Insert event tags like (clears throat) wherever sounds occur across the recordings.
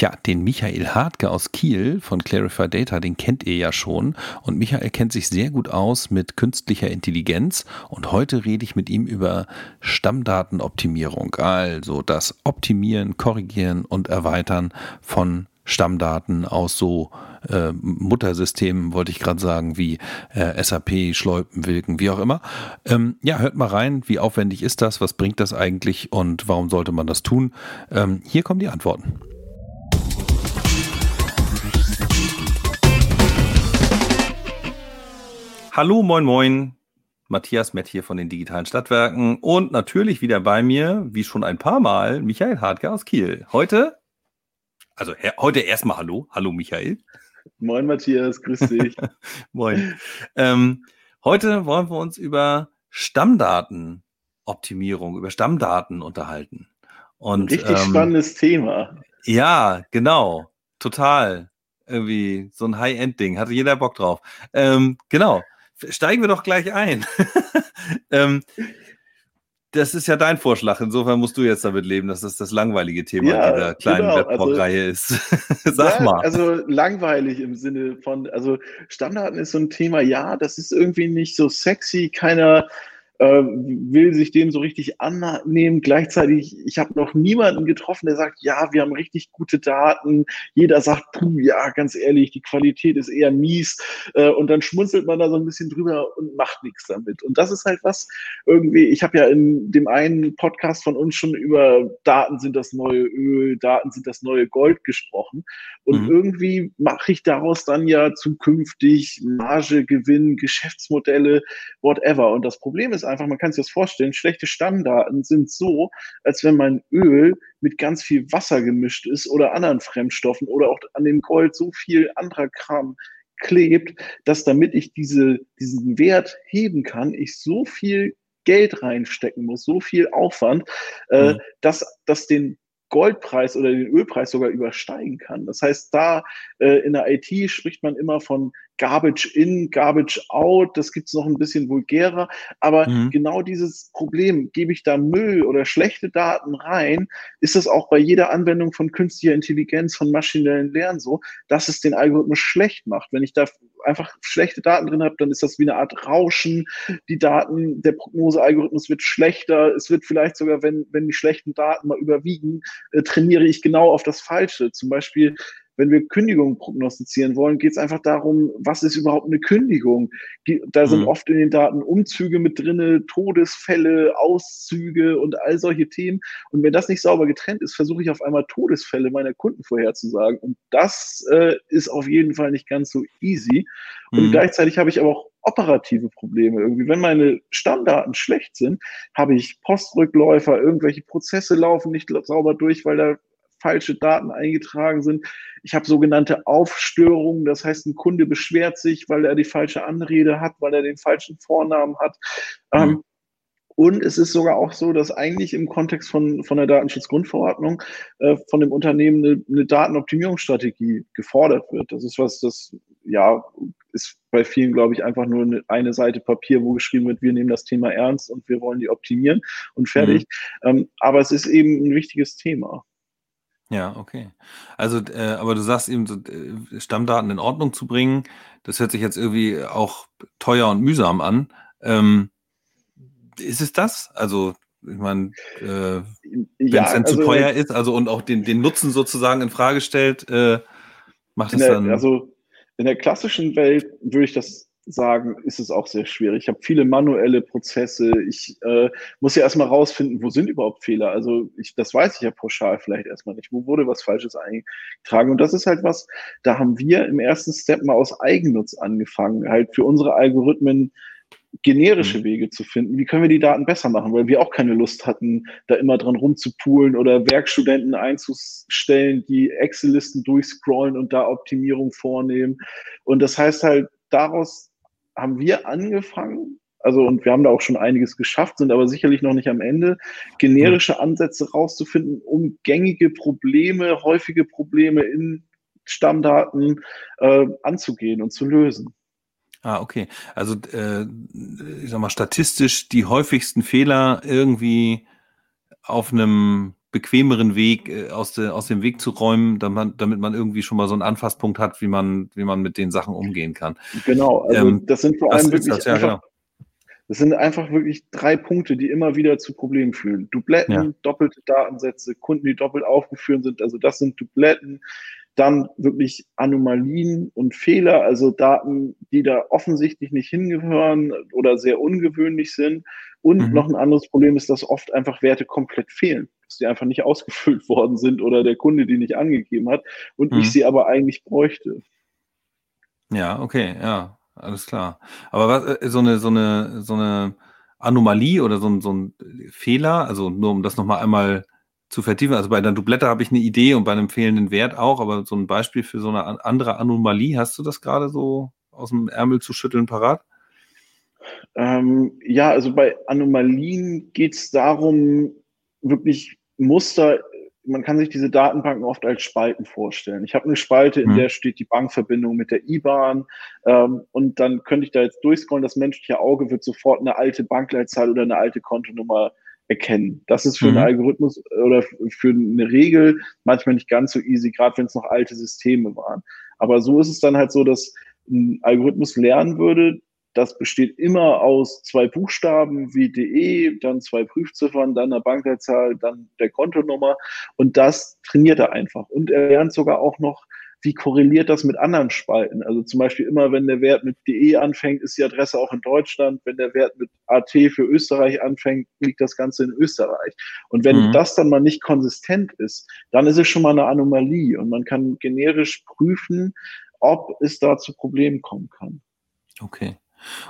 Tja, den Michael Hartke aus Kiel von Clarify Data, den kennt ihr ja schon. Und Michael kennt sich sehr gut aus mit künstlicher Intelligenz. Und heute rede ich mit ihm über Stammdatenoptimierung, also das Optimieren, Korrigieren und Erweitern von Stammdaten aus so äh, Muttersystemen, wollte ich gerade sagen, wie äh, SAP, Schleupen, Wilken, wie auch immer. Ähm, ja, hört mal rein, wie aufwendig ist das, was bringt das eigentlich und warum sollte man das tun? Ähm, hier kommen die Antworten. Hallo, moin, moin. Matthias Mett hier von den Digitalen Stadtwerken und natürlich wieder bei mir, wie schon ein paar Mal, Michael Hartke aus Kiel. Heute also heute erstmal Hallo. Hallo Michael. Moin Matthias, grüß dich. (laughs) Moin. Ähm, heute wollen wir uns über Stammdatenoptimierung, über Stammdaten unterhalten. Und, Richtig ähm, spannendes Thema. Ja, genau. Total. Irgendwie so ein High-End-Ding. Hatte jeder Bock drauf. Ähm, genau. Steigen wir doch gleich ein. (laughs) ähm, das ist ja dein Vorschlag. Insofern musst du jetzt damit leben, dass das das langweilige Thema ja, dieser kleinen genau. Webtalk-Reihe also, ist. (laughs) Sag ja, mal. Also langweilig im Sinne von, also Stammdaten ist so ein Thema, ja, das ist irgendwie nicht so sexy. Keiner äh, will sich dem so richtig annehmen. Gleichzeitig, ich habe noch niemanden getroffen, der sagt, ja, wir haben richtig gute Daten. Jeder sagt, puh, ja, ganz ehrlich, die Qualität ist eher mies. Äh, und dann schmunzelt man da so ein bisschen drüber und macht nichts damit. Und das ist halt was irgendwie, ich habe ja in dem einen Podcast von uns schon über Daten sind das neue Öl, Daten sind das neue Gold gesprochen. Und mhm. irgendwie mache ich daraus dann ja zukünftig Marge, Gewinn, Geschäftsmodelle, whatever. Und das Problem ist einfach, man kann sich das vorstellen, schlechte Stammdaten sind so, als wenn mein Öl mit ganz viel Wasser gemischt ist oder anderen Fremdstoffen oder auch an dem Gold so viel anderer Kram klebt, dass damit ich diese, diesen Wert heben kann, ich so viel Geld reinstecken muss, so viel Aufwand, äh, mhm. dass, dass den Goldpreis oder den Ölpreis sogar übersteigen kann. Das heißt, da äh, in der IT spricht man immer von Garbage in, Garbage out. Das gibt es noch ein bisschen vulgärer. Aber mhm. genau dieses Problem, gebe ich da Müll oder schlechte Daten rein, ist das auch bei jeder Anwendung von künstlicher Intelligenz, von maschinellen Lernen so, dass es den Algorithmus schlecht macht. Wenn ich da einfach schlechte Daten drin habe, dann ist das wie eine Art Rauschen. Die Daten, der Prognosealgorithmus wird schlechter. Es wird vielleicht sogar, wenn, wenn die schlechten Daten mal überwiegen, äh, trainiere ich genau auf das Falsche. Zum Beispiel wenn wir Kündigungen prognostizieren wollen, geht es einfach darum, was ist überhaupt eine Kündigung? Da sind mhm. oft in den Daten Umzüge mit drinne, Todesfälle, Auszüge und all solche Themen. Und wenn das nicht sauber getrennt ist, versuche ich auf einmal Todesfälle meiner Kunden vorherzusagen. Und das äh, ist auf jeden Fall nicht ganz so easy. Und mhm. gleichzeitig habe ich aber auch operative Probleme irgendwie. Wenn meine Stammdaten schlecht sind, habe ich Postrückläufer, irgendwelche Prozesse laufen nicht sauber durch, weil da falsche Daten eingetragen sind. Ich habe sogenannte Aufstörungen, das heißt, ein Kunde beschwert sich, weil er die falsche Anrede hat, weil er den falschen Vornamen hat. Mhm. Ähm, und es ist sogar auch so, dass eigentlich im Kontext von, von der Datenschutzgrundverordnung äh, von dem Unternehmen eine, eine Datenoptimierungsstrategie gefordert wird. Das ist was, das ja ist bei vielen, glaube ich, einfach nur eine, eine, Seite Papier, wo geschrieben wird, wir nehmen das Thema ernst und wir wollen die optimieren und fertig. Mhm. Ähm, aber es ist eben ein wichtiges Thema. Ja, okay. Also, äh, aber du sagst eben, so, äh, Stammdaten in Ordnung zu bringen, das hört sich jetzt irgendwie auch teuer und mühsam an. Ähm, ist es das? Also, ich meine, äh, wenn es Ja, denn zu also teuer ist, also und auch den, den Nutzen sozusagen in Frage stellt, äh, macht es dann. also in der klassischen Welt würde ich das sagen, ist es auch sehr schwierig. Ich habe viele manuelle Prozesse. Ich äh, muss ja erstmal rausfinden, wo sind überhaupt Fehler. Also ich, das weiß ich ja pauschal vielleicht erstmal nicht. Wo wurde was Falsches eingetragen? Und das ist halt was, da haben wir im ersten Step mal aus Eigennutz angefangen, halt für unsere Algorithmen generische mhm. Wege zu finden. Wie können wir die Daten besser machen? Weil wir auch keine Lust hatten, da immer dran rumzupulen oder Werkstudenten einzustellen, die Excel-Listen durchscrollen und da Optimierung vornehmen. Und das heißt halt, daraus haben wir angefangen, also und wir haben da auch schon einiges geschafft, sind aber sicherlich noch nicht am Ende, generische Ansätze rauszufinden, um gängige Probleme, häufige Probleme in Stammdaten äh, anzugehen und zu lösen. Ah, okay. Also äh, ich sag mal, statistisch die häufigsten Fehler irgendwie auf einem bequemeren Weg äh, aus, de, aus dem Weg zu räumen, damit man, damit man irgendwie schon mal so einen Anfasspunkt hat, wie man, wie man mit den Sachen umgehen kann. Genau, also ähm, das sind vor allem wirklich das, ja, einfach, genau. das sind einfach wirklich drei Punkte, die immer wieder zu Problemen führen. Dubletten, ja. doppelte Datensätze, Kunden, die doppelt aufgeführt sind, also das sind Dubletten, dann wirklich Anomalien und Fehler, also Daten, die da offensichtlich nicht hingehören oder sehr ungewöhnlich sind. Und mhm. noch ein anderes Problem ist, dass oft einfach Werte komplett fehlen, dass die einfach nicht (laughs) ausgefüllt worden sind oder der Kunde die nicht angegeben hat und mhm. ich sie aber eigentlich bräuchte. Ja, okay, ja, alles klar. Aber was, äh, so eine, so eine, so eine Anomalie oder so ein, so ein Fehler, also nur um das nochmal einmal zu vertiefen. Also bei einer Dublette habe ich eine Idee und bei einem fehlenden Wert auch, aber so ein Beispiel für so eine andere Anomalie, hast du das gerade so aus dem Ärmel zu schütteln parat? Ähm, ja, also bei Anomalien geht es darum, wirklich Muster, man kann sich diese Datenbanken oft als Spalten vorstellen. Ich habe eine Spalte, in mhm. der steht die Bankverbindung mit der IBAN ähm, und dann könnte ich da jetzt durchscrollen, das menschliche Auge wird sofort eine alte Bankleitzahl oder eine alte Kontonummer erkennen. Das ist für mhm. einen Algorithmus oder für eine Regel manchmal nicht ganz so easy, gerade wenn es noch alte Systeme waren. Aber so ist es dann halt so, dass ein Algorithmus lernen würde, das besteht immer aus zwei Buchstaben wie DE, dann zwei Prüfziffern, dann eine Bankleitzahl, dann der Kontonummer und das trainiert er einfach. Und er lernt sogar auch noch wie korreliert das mit anderen Spalten? Also zum Beispiel immer, wenn der Wert mit DE anfängt, ist die Adresse auch in Deutschland. Wenn der Wert mit AT für Österreich anfängt, liegt das Ganze in Österreich. Und wenn mhm. das dann mal nicht konsistent ist, dann ist es schon mal eine Anomalie und man kann generisch prüfen, ob es da zu Problemen kommen kann. Okay.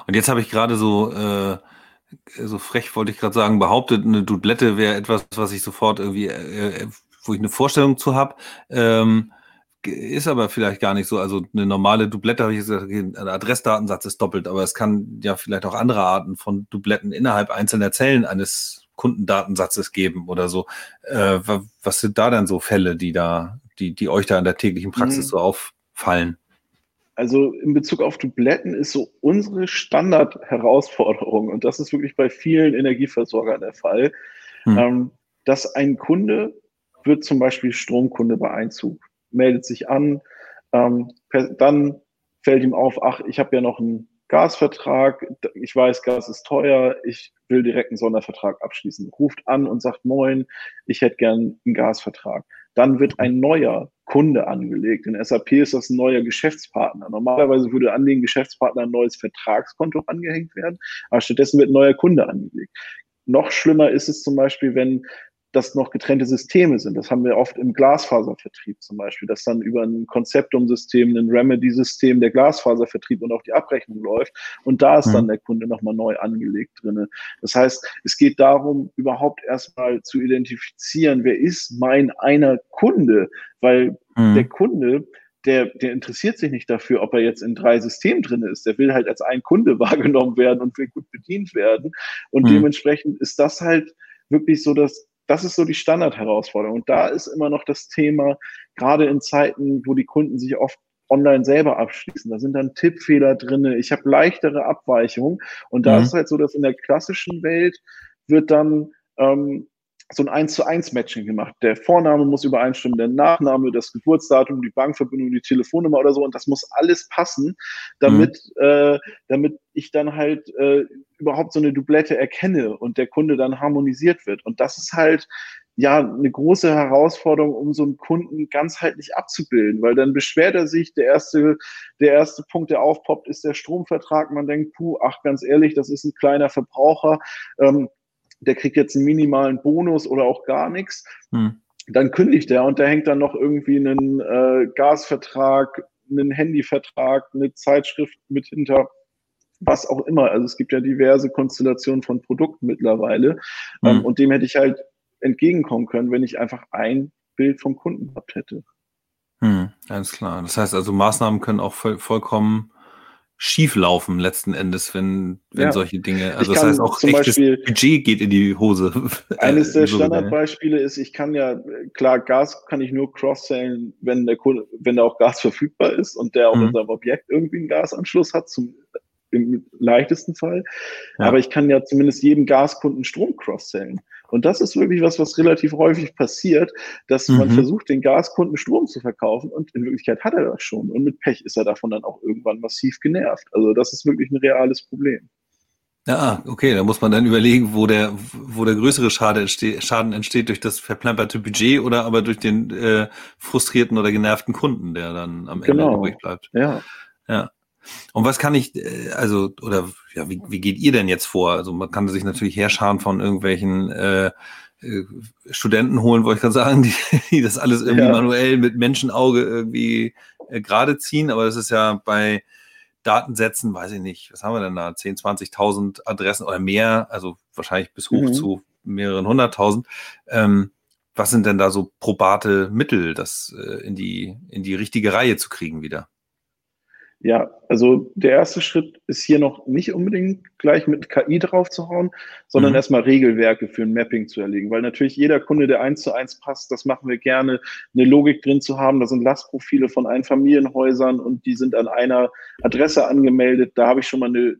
Und jetzt habe ich gerade so, äh, so frech wollte ich gerade sagen, behauptet, eine Dublette wäre etwas, was ich sofort irgendwie, äh, äh wo ich eine Vorstellung zu habe. Ähm, ist aber vielleicht gar nicht so. Also eine normale Dublette, habe ich gesagt, ein Adressdatensatz ist doppelt, aber es kann ja vielleicht auch andere Arten von Dubletten innerhalb einzelner Zellen eines Kundendatensatzes geben oder so. Äh, was sind da dann so Fälle, die da, die, die euch da in der täglichen Praxis mhm. so auffallen? Also in Bezug auf Dubletten ist so unsere Standardherausforderung, und das ist wirklich bei vielen Energieversorgern der Fall, hm. ähm, dass ein Kunde wird zum Beispiel Stromkunde bei Einzug meldet sich an, ähm, dann fällt ihm auf, ach, ich habe ja noch einen Gasvertrag, ich weiß, Gas ist teuer, ich will direkt einen Sondervertrag abschließen. Ruft an und sagt, moin, ich hätte gern einen Gasvertrag. Dann wird ein neuer Kunde angelegt. In SAP ist das ein neuer Geschäftspartner. Normalerweise würde an den Geschäftspartner ein neues Vertragskonto angehängt werden, aber stattdessen wird ein neuer Kunde angelegt. Noch schlimmer ist es zum Beispiel, wenn das noch getrennte Systeme sind. Das haben wir oft im Glasfaservertrieb zum Beispiel, dass dann über ein Konzeptum-System, ein Remedy-System der Glasfaservertrieb und auch die Abrechnung läuft. Und da ist mhm. dann der Kunde nochmal neu angelegt drinne. Das heißt, es geht darum, überhaupt erstmal zu identifizieren, wer ist mein einer Kunde, weil mhm. der Kunde, der, der interessiert sich nicht dafür, ob er jetzt in drei Systemen drin ist. Der will halt als ein Kunde (laughs) wahrgenommen werden und will gut bedient werden. Und mhm. dementsprechend ist das halt wirklich so dass das ist so die Standardherausforderung. Und da ist immer noch das Thema, gerade in Zeiten, wo die Kunden sich oft online selber abschließen. Da sind dann Tippfehler drin. Ich habe leichtere Abweichungen. Und da mhm. ist halt so, dass in der klassischen Welt wird dann ähm, so ein 1 zu 1 Matching gemacht. Der Vorname muss übereinstimmen, der Nachname, das Geburtsdatum, die Bankverbindung, die Telefonnummer oder so. Und das muss alles passen, damit, mhm. äh, damit ich dann halt äh, überhaupt so eine Dublette erkenne und der Kunde dann harmonisiert wird. Und das ist halt ja eine große Herausforderung, um so einen Kunden ganzheitlich abzubilden, weil dann beschwert er sich, der erste, der erste Punkt, der aufpoppt, ist der Stromvertrag. Man denkt, puh, ach, ganz ehrlich, das ist ein kleiner Verbraucher. Ähm, der kriegt jetzt einen minimalen Bonus oder auch gar nichts. Hm. Dann kündigt er und der hängt dann noch irgendwie einen äh, Gasvertrag, einen Handyvertrag, eine Zeitschrift mit hinter was auch immer. Also es gibt ja diverse Konstellationen von Produkten mittlerweile. Ähm, hm. und dem hätte ich halt entgegenkommen können, wenn ich einfach ein Bild vom Kunden gehabt hätte. Hm, ganz klar. Das heißt also, Maßnahmen können auch voll, vollkommen schief laufen letzten Endes, wenn, wenn ja. solche Dinge, also das heißt auch zum Beispiel, Budget geht in die Hose. (laughs) Eines der Standardbeispiele ist, ich kann ja, klar, Gas kann ich nur cross-sellen, wenn der Kunde, wenn da auch Gas verfügbar ist und der auch mhm. in seinem Objekt irgendwie einen Gasanschluss hat, zum, im leichtesten Fall. Ja. Aber ich kann ja zumindest jedem Gaskunden Strom cross-sellen. Und das ist wirklich was, was relativ häufig passiert, dass mhm. man versucht, den Gaskunden Strom zu verkaufen und in Wirklichkeit hat er das schon. Und mit Pech ist er davon dann auch irgendwann massiv genervt. Also das ist wirklich ein reales Problem. Ja, okay, da muss man dann überlegen, wo der, wo der größere Schade entsteht, Schaden entsteht durch das verplemperte Budget oder aber durch den äh, frustrierten oder genervten Kunden, der dann am Ende genau. übrig bleibt. Ja. Ja. Und was kann ich, äh, also, oder ja, wie, wie geht ihr denn jetzt vor? Also man kann sich natürlich herscharen von irgendwelchen äh, äh, Studenten holen, wollte ich gerade sagen, (laughs) die, die das alles irgendwie ja. manuell mit Menschenauge irgendwie äh, gerade ziehen, aber das ist ja bei Datensätzen, weiß ich nicht, was haben wir denn da, 10, 20.000 Adressen oder mehr, also wahrscheinlich bis hoch mhm. zu mehreren hunderttausend. Ähm, was sind denn da so probate Mittel, das äh, in, die, in die richtige Reihe zu kriegen wieder? Ja, also der erste Schritt ist hier noch nicht unbedingt gleich mit KI draufzuhauen, sondern mhm. erstmal Regelwerke für ein Mapping zu erlegen, weil natürlich jeder Kunde, der eins zu eins passt, das machen wir gerne, eine Logik drin zu haben. Da sind Lastprofile von Einfamilienhäusern und die sind an einer Adresse angemeldet. Da habe ich schon mal eine,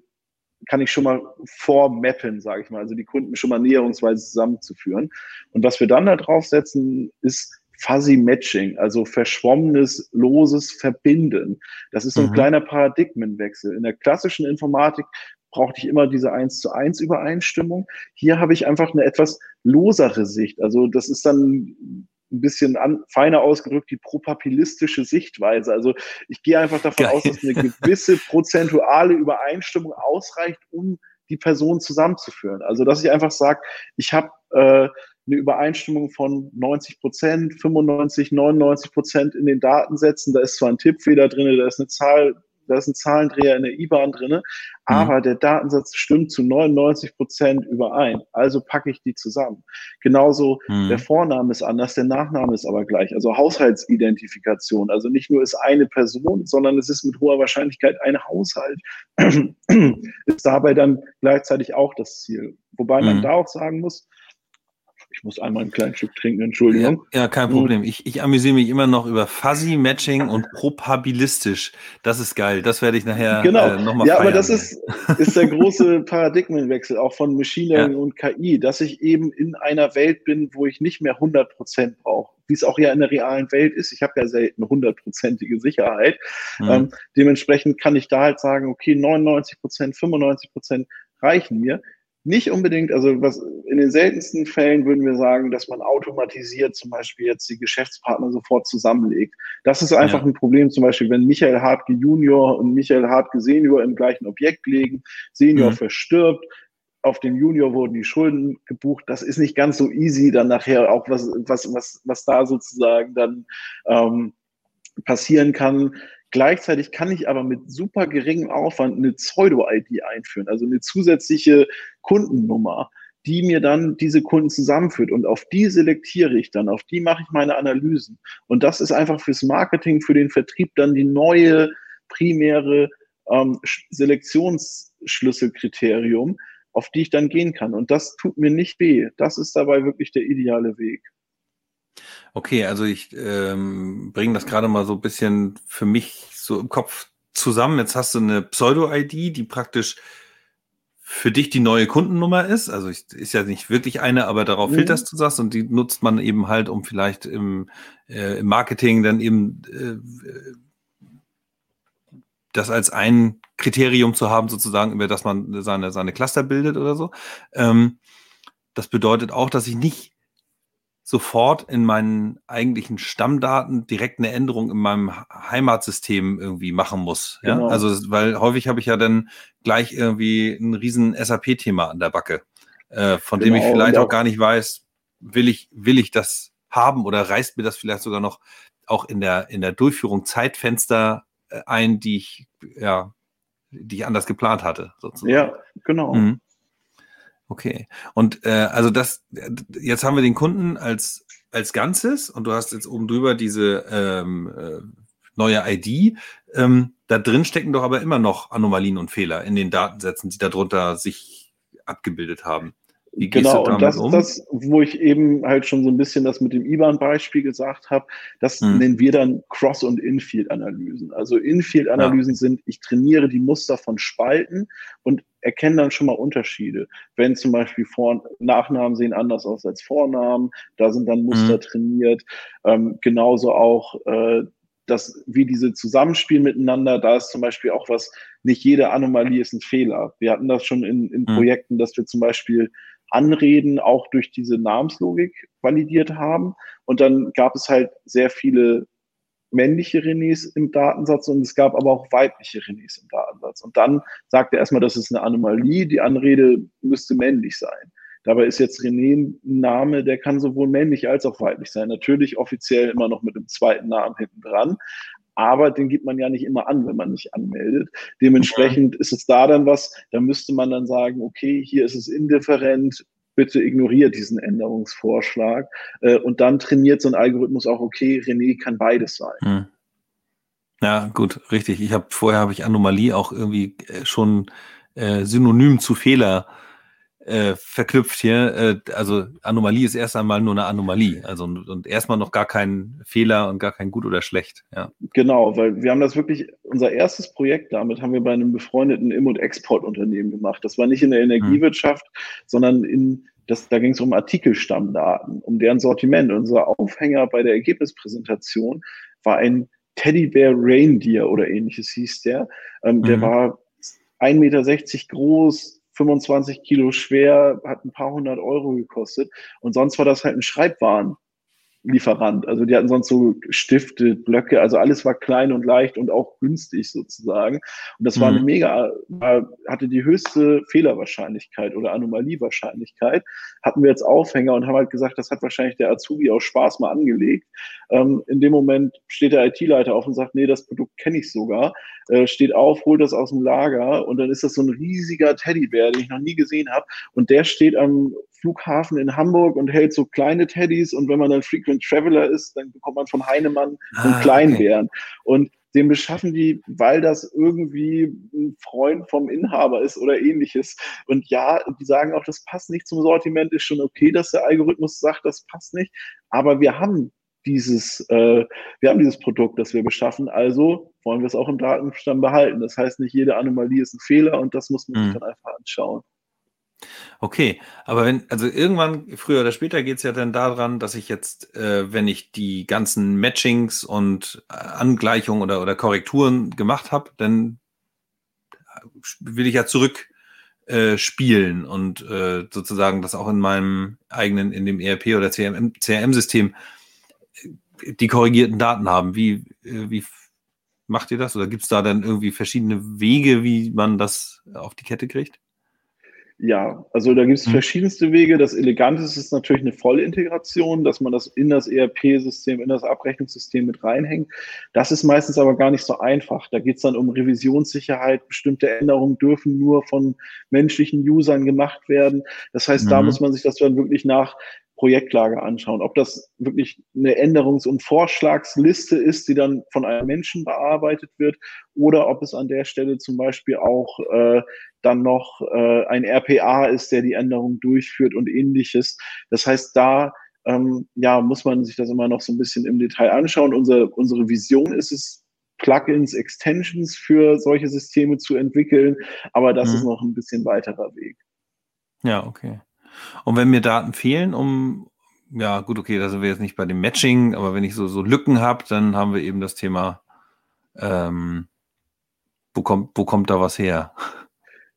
kann ich schon mal vormappen, sage ich mal, also die Kunden schon mal näherungsweise zusammenzuführen. Und was wir dann da draufsetzen, ist Fuzzy Matching, also verschwommenes, loses Verbinden. Das ist so ein mhm. kleiner Paradigmenwechsel. In der klassischen Informatik brauchte ich immer diese eins zu eins Übereinstimmung. Hier habe ich einfach eine etwas losere Sicht. Also das ist dann ein bisschen an, feiner ausgedrückt die propapillistische Sichtweise. Also ich gehe einfach davon Geil. aus, dass eine gewisse prozentuale Übereinstimmung ausreicht, um die Person zusammenzuführen. Also dass ich einfach sage, ich habe äh, eine Übereinstimmung von 90 Prozent, 95, 99 Prozent in den Datensätzen. Da ist zwar ein Tippfehler drin, da ist eine Zahl, da ist ein Zahlendreher in der IBAN drin, mhm. aber mhm. der Datensatz stimmt zu 99 Prozent überein. Also packe ich die zusammen. Genauso mhm. der Vorname ist anders, der Nachname ist aber gleich. Also Haushaltsidentifikation. Also nicht nur ist eine Person, sondern es ist mit hoher Wahrscheinlichkeit ein Haushalt. (clears throat) ist dabei dann gleichzeitig auch das Ziel. Wobei man mhm. da auch sagen muss, ich muss einmal ein kleines Stück trinken, Entschuldigung. Ja, ja kein Problem. Ich, ich amüsiere mich immer noch über Fuzzy Matching und probabilistisch. Das ist geil. Das werde ich nachher genau. äh, nochmal Ja, feiern. aber das ist, ist der große (laughs) Paradigmenwechsel auch von Machine Learning ja. und KI, dass ich eben in einer Welt bin, wo ich nicht mehr 100 Prozent brauche wie es auch ja in der realen Welt ist. Ich habe ja selten hundertprozentige Sicherheit. Mhm. Ähm, dementsprechend kann ich da halt sagen, okay, 99 Prozent, 95 Prozent reichen mir nicht unbedingt, also was in den seltensten Fällen würden wir sagen, dass man automatisiert zum Beispiel jetzt die Geschäftspartner sofort zusammenlegt. Das ist einfach ja. ein Problem, zum Beispiel, wenn Michael Hartke Junior und Michael Hartke Senior im gleichen Objekt liegen, Senior mhm. verstirbt, auf den Junior wurden die Schulden gebucht. Das ist nicht ganz so easy, dann nachher auch was, was, was, was da sozusagen dann ähm, passieren kann. Gleichzeitig kann ich aber mit super geringem Aufwand eine Pseudo-ID einführen, also eine zusätzliche Kundennummer, die mir dann diese Kunden zusammenführt. Und auf die selektiere ich dann, auf die mache ich meine Analysen. Und das ist einfach fürs Marketing, für den Vertrieb dann die neue primäre ähm, Selektionsschlüsselkriterium, auf die ich dann gehen kann. Und das tut mir nicht weh. Das ist dabei wirklich der ideale Weg. Okay, also ich ähm, bringe das gerade mal so ein bisschen für mich so im Kopf zusammen. Jetzt hast du eine Pseudo-ID, die praktisch für dich die neue Kundennummer ist. Also ich, ist ja nicht wirklich eine, aber darauf mhm. filterst du das und die nutzt man eben halt, um vielleicht im, äh, im Marketing dann eben äh, das als ein Kriterium zu haben, sozusagen, über das man seine, seine Cluster bildet oder so. Ähm, das bedeutet auch, dass ich nicht sofort in meinen eigentlichen Stammdaten direkt eine Änderung in meinem Heimatsystem irgendwie machen muss. Ja? Genau. Also, weil häufig habe ich ja dann gleich irgendwie ein riesen SAP-Thema an der Backe, äh, von genau. dem ich genau, vielleicht auch gar nicht weiß, will ich, will ich das haben oder reißt mir das vielleicht sogar noch auch in der, in der Durchführung Zeitfenster äh, ein, die ich, ja, die ich anders geplant hatte, sozusagen. Ja, genau. Mhm. Okay. Und äh, also das, jetzt haben wir den Kunden als, als Ganzes und du hast jetzt oben drüber diese ähm, äh, neue ID. Ähm, da drin stecken doch aber immer noch Anomalien und Fehler in den Datensätzen, die darunter sich abgebildet haben. Wie genau, und das um? ist das, wo ich eben halt schon so ein bisschen das mit dem IBAN-Beispiel gesagt habe. Das hm. nennen wir dann Cross- und Infield-Analysen. Also Infield-Analysen ja. sind, ich trainiere die Muster von Spalten und erkenne dann schon mal Unterschiede. Wenn zum Beispiel Vor Nachnamen sehen anders aus als Vornamen, da sind dann Muster hm. trainiert. Ähm, genauso auch äh, dass wie diese zusammenspielen miteinander, da ist zum Beispiel auch was, nicht jede Anomalie ist ein Fehler. Wir hatten das schon in, in hm. Projekten, dass wir zum Beispiel Anreden auch durch diese Namenslogik validiert haben. Und dann gab es halt sehr viele männliche Renés im Datensatz und es gab aber auch weibliche Renés im Datensatz. Und dann sagt er erstmal, das ist eine Anomalie, die Anrede müsste männlich sein. Dabei ist jetzt René ein Name, der kann sowohl männlich als auch weiblich sein. Natürlich offiziell immer noch mit dem zweiten Namen hinten dran, aber den gibt man ja nicht immer an, wenn man nicht anmeldet. Dementsprechend ist es da dann was, da müsste man dann sagen, okay, hier ist es indifferent, bitte ignoriert diesen Änderungsvorschlag. Äh, und dann trainiert so ein Algorithmus auch, okay, René kann beides sein. Hm. Ja, gut, richtig. Ich habe vorher habe ich Anomalie auch irgendwie äh, schon äh, synonym zu Fehler äh, verknüpft hier. Äh, also Anomalie ist erst einmal nur eine Anomalie. Also und, und, erstmal noch gar kein Fehler und gar kein gut oder schlecht. Ja. Genau, weil wir haben das wirklich, unser erstes Projekt damit haben wir bei einem befreundeten Im- und Exportunternehmen gemacht. Das war nicht in der Energiewirtschaft, hm. sondern in das, da ging es um Artikelstammdaten, um deren Sortiment. Unser Aufhänger bei der Ergebnispräsentation war ein Teddybär Reindeer oder ähnliches hieß der. Ähm, der mhm. war 1,60 Meter groß, 25 Kilo schwer, hat ein paar hundert Euro gekostet. Und sonst war das halt ein Schreibwaren. Lieferant. Also die hatten sonst so Stifte, Blöcke, also alles war klein und leicht und auch günstig sozusagen. Und das mhm. war eine mhm. mega, hatte die höchste Fehlerwahrscheinlichkeit oder Anomaliewahrscheinlichkeit. Hatten wir jetzt Aufhänger und haben halt gesagt, das hat wahrscheinlich der Azubi aus Spaß mal angelegt. Ähm, in dem Moment steht der IT-Leiter auf und sagt, nee, das Produkt kenne ich sogar. Äh, steht auf, holt das aus dem Lager und dann ist das so ein riesiger Teddybär, den ich noch nie gesehen habe. Und der steht am Flughafen in Hamburg und hält so kleine Teddys und wenn man dann Frequent Traveler ist, dann bekommt man von Heinemann so einen ah, Kleinbären. Okay. Und den beschaffen die, weil das irgendwie ein Freund vom Inhaber ist oder ähnliches. Und ja, die sagen auch, das passt nicht zum Sortiment, ist schon okay, dass der Algorithmus sagt, das passt nicht. Aber wir haben dieses, äh, wir haben dieses Produkt, das wir beschaffen, also wollen wir es auch im Datenstamm behalten. Das heißt, nicht jede Anomalie ist ein Fehler und das muss man sich mhm. dann einfach anschauen. Okay, aber wenn, also irgendwann, früher oder später geht es ja dann daran, dass ich jetzt, äh, wenn ich die ganzen Matchings und äh, Angleichungen oder, oder Korrekturen gemacht habe, dann äh, will ich ja zurück äh, spielen und äh, sozusagen das auch in meinem eigenen, in dem ERP oder CRM-System äh, die korrigierten Daten haben. Wie, wie macht ihr das? Oder gibt es da dann irgendwie verschiedene Wege, wie man das auf die Kette kriegt? Ja, also da gibt es mhm. verschiedenste Wege. Das Eleganteste ist natürlich eine Vollintegration, dass man das in das ERP-System, in das Abrechnungssystem mit reinhängt. Das ist meistens aber gar nicht so einfach. Da geht es dann um Revisionssicherheit. Bestimmte Änderungen dürfen nur von menschlichen Usern gemacht werden. Das heißt, mhm. da muss man sich das dann wirklich nach Projektlage anschauen. Ob das wirklich eine Änderungs- und Vorschlagsliste ist, die dann von einem Menschen bearbeitet wird, oder ob es an der Stelle zum Beispiel auch äh, dann noch äh, ein RPA ist, der die Änderung durchführt und ähnliches. Das heißt, da ähm, ja, muss man sich das immer noch so ein bisschen im Detail anschauen. Unser, unsere Vision ist es, Plugins, Extensions für solche Systeme zu entwickeln, aber das mhm. ist noch ein bisschen weiterer Weg. Ja, okay. Und wenn mir Daten fehlen, um, ja, gut, okay, da sind wir jetzt nicht bei dem Matching, aber wenn ich so, so Lücken habe, dann haben wir eben das Thema, ähm, wo kommt, wo kommt da was her? (laughs)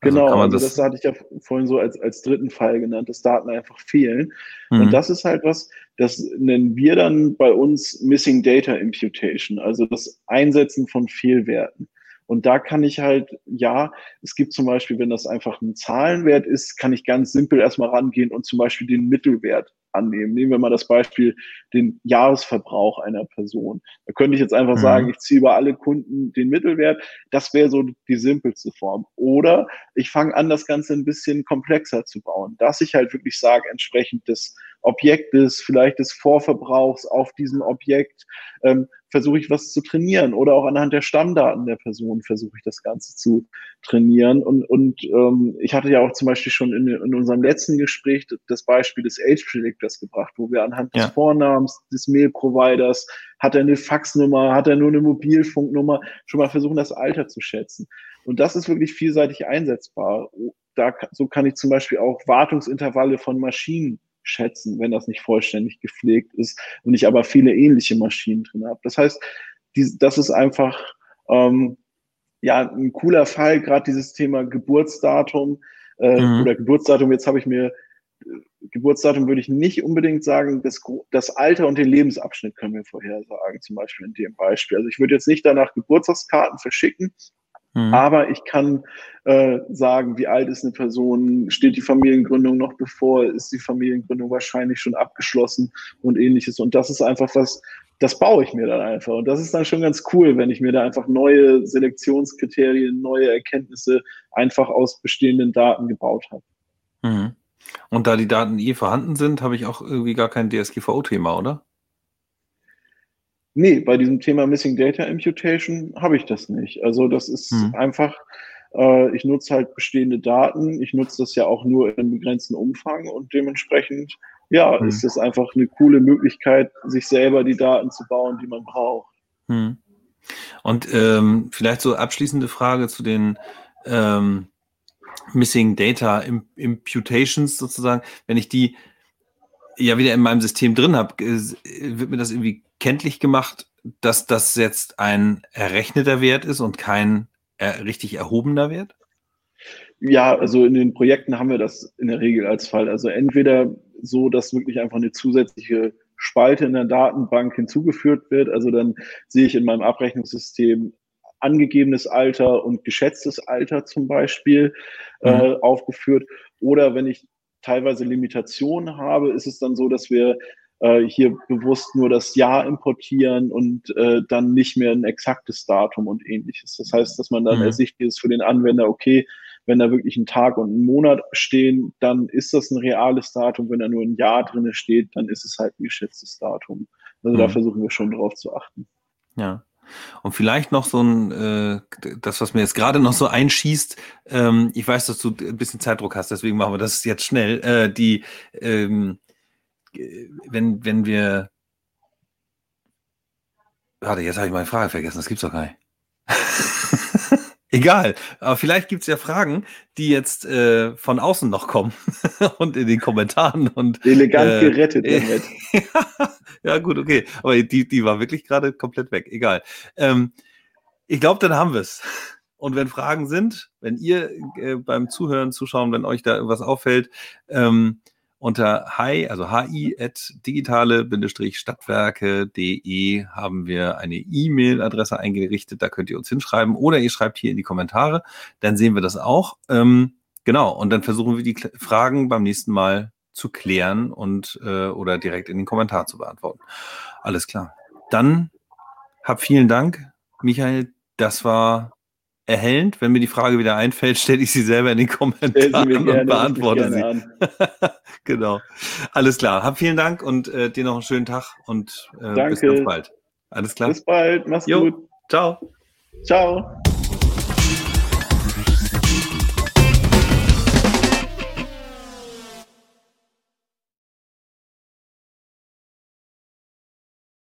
Also genau, also das, das, hatte ich ja vorhin so als, als dritten Fall genannt, dass Daten einfach fehlen. Mhm. Und das ist halt was, das nennen wir dann bei uns Missing Data Imputation, also das Einsetzen von Fehlwerten. Und da kann ich halt, ja, es gibt zum Beispiel, wenn das einfach ein Zahlenwert ist, kann ich ganz simpel erstmal rangehen und zum Beispiel den Mittelwert annehmen. Nehmen wir mal das Beispiel, den Jahresverbrauch einer Person. Da könnte ich jetzt einfach mhm. sagen, ich ziehe über alle Kunden den Mittelwert. Das wäre so die simpelste Form. Oder ich fange an, das Ganze ein bisschen komplexer zu bauen, dass ich halt wirklich sage, entsprechend des Objektes, vielleicht des Vorverbrauchs auf diesem Objekt, ähm, versuche ich was zu trainieren oder auch anhand der Stammdaten der Person versuche ich das Ganze zu trainieren. Und, und ähm, ich hatte ja auch zum Beispiel schon in, in unserem letzten Gespräch das Beispiel des Age Predictors gebracht, wo wir anhand ja. des Vornamens des Mail-Providers, hat er eine Faxnummer, hat er nur eine Mobilfunknummer, schon mal versuchen, das Alter zu schätzen. Und das ist wirklich vielseitig einsetzbar. Da, so kann ich zum Beispiel auch Wartungsintervalle von Maschinen schätzen, wenn das nicht vollständig gepflegt ist und ich aber viele ähnliche Maschinen drin habe. Das heißt, die, das ist einfach ähm, ja ein cooler Fall, gerade dieses Thema Geburtsdatum äh, mhm. oder Geburtsdatum. Jetzt habe ich mir äh, Geburtsdatum würde ich nicht unbedingt sagen, das, das Alter und den Lebensabschnitt können wir vorhersagen, zum Beispiel in dem Beispiel. Also ich würde jetzt nicht danach Geburtstagskarten verschicken, Mhm. Aber ich kann äh, sagen, wie alt ist eine Person, steht die Familiengründung noch bevor, ist die Familiengründung wahrscheinlich schon abgeschlossen und ähnliches. Und das ist einfach was, das baue ich mir dann einfach. Und das ist dann schon ganz cool, wenn ich mir da einfach neue Selektionskriterien, neue Erkenntnisse einfach aus bestehenden Daten gebaut habe. Mhm. Und da die Daten eh vorhanden sind, habe ich auch irgendwie gar kein DSGVO-Thema, oder? Nee, bei diesem Thema Missing Data Imputation habe ich das nicht. Also das ist hm. einfach, äh, ich nutze halt bestehende Daten, ich nutze das ja auch nur in begrenzten Umfang und dementsprechend, ja, hm. ist das einfach eine coole Möglichkeit, sich selber die Daten zu bauen, die man braucht. Hm. Und ähm, vielleicht so abschließende Frage zu den ähm, Missing Data Imputations sozusagen. Wenn ich die ja wieder in meinem System drin habe, wird mir das irgendwie kenntlich gemacht, dass das jetzt ein errechneter Wert ist und kein er richtig erhobener Wert? Ja, also in den Projekten haben wir das in der Regel als Fall. Also entweder so, dass wirklich einfach eine zusätzliche Spalte in der Datenbank hinzugeführt wird. Also dann sehe ich in meinem Abrechnungssystem angegebenes Alter und geschätztes Alter zum Beispiel äh, mhm. äh, aufgeführt. Oder wenn ich teilweise Limitationen habe, ist es dann so, dass wir äh, hier bewusst nur das Jahr importieren und äh, dann nicht mehr ein exaktes Datum und ähnliches. Das heißt, dass man dann mhm. ersichtlich ist für den Anwender, okay, wenn da wirklich ein Tag und ein Monat stehen, dann ist das ein reales Datum. Wenn da nur ein Jahr drin steht, dann ist es halt ein geschätztes Datum. Also mhm. da versuchen wir schon drauf zu achten. Ja. Und vielleicht noch so ein, äh, das, was mir jetzt gerade noch so einschießt, ähm, ich weiß, dass du ein bisschen Zeitdruck hast, deswegen machen wir das jetzt schnell. Äh, die, ähm, wenn, wenn wir. Warte, jetzt habe ich meine Frage vergessen, das gibt's doch gar nicht. (laughs) Egal, aber vielleicht gibt es ja Fragen, die jetzt äh, von außen noch kommen (laughs) und in den Kommentaren und elegant äh, gerettet (laughs) damit. ja, gut, okay. Aber die, die war wirklich gerade komplett weg. Egal. Ähm, ich glaube, dann haben wir es. Und wenn Fragen sind, wenn ihr äh, beim Zuhören, Zuschauen, wenn euch da irgendwas auffällt, ähm, unter hi, also hi at digitale-stadtwerke.de haben wir eine E-Mail-Adresse eingerichtet, da könnt ihr uns hinschreiben oder ihr schreibt hier in die Kommentare, dann sehen wir das auch. Ähm, genau, und dann versuchen wir die Fragen beim nächsten Mal zu klären und äh, oder direkt in den Kommentar zu beantworten. Alles klar. Dann hab vielen Dank, Michael. Das war erhellend. Wenn mir die Frage wieder einfällt, stelle ich sie selber in den Kommentaren und beantworte sie. (laughs) genau. Alles klar. Hab vielen Dank und äh, dir noch einen schönen Tag und äh, bis ganz bald. Alles klar. Bis bald. Mach's jo. gut. Ciao. Ciao.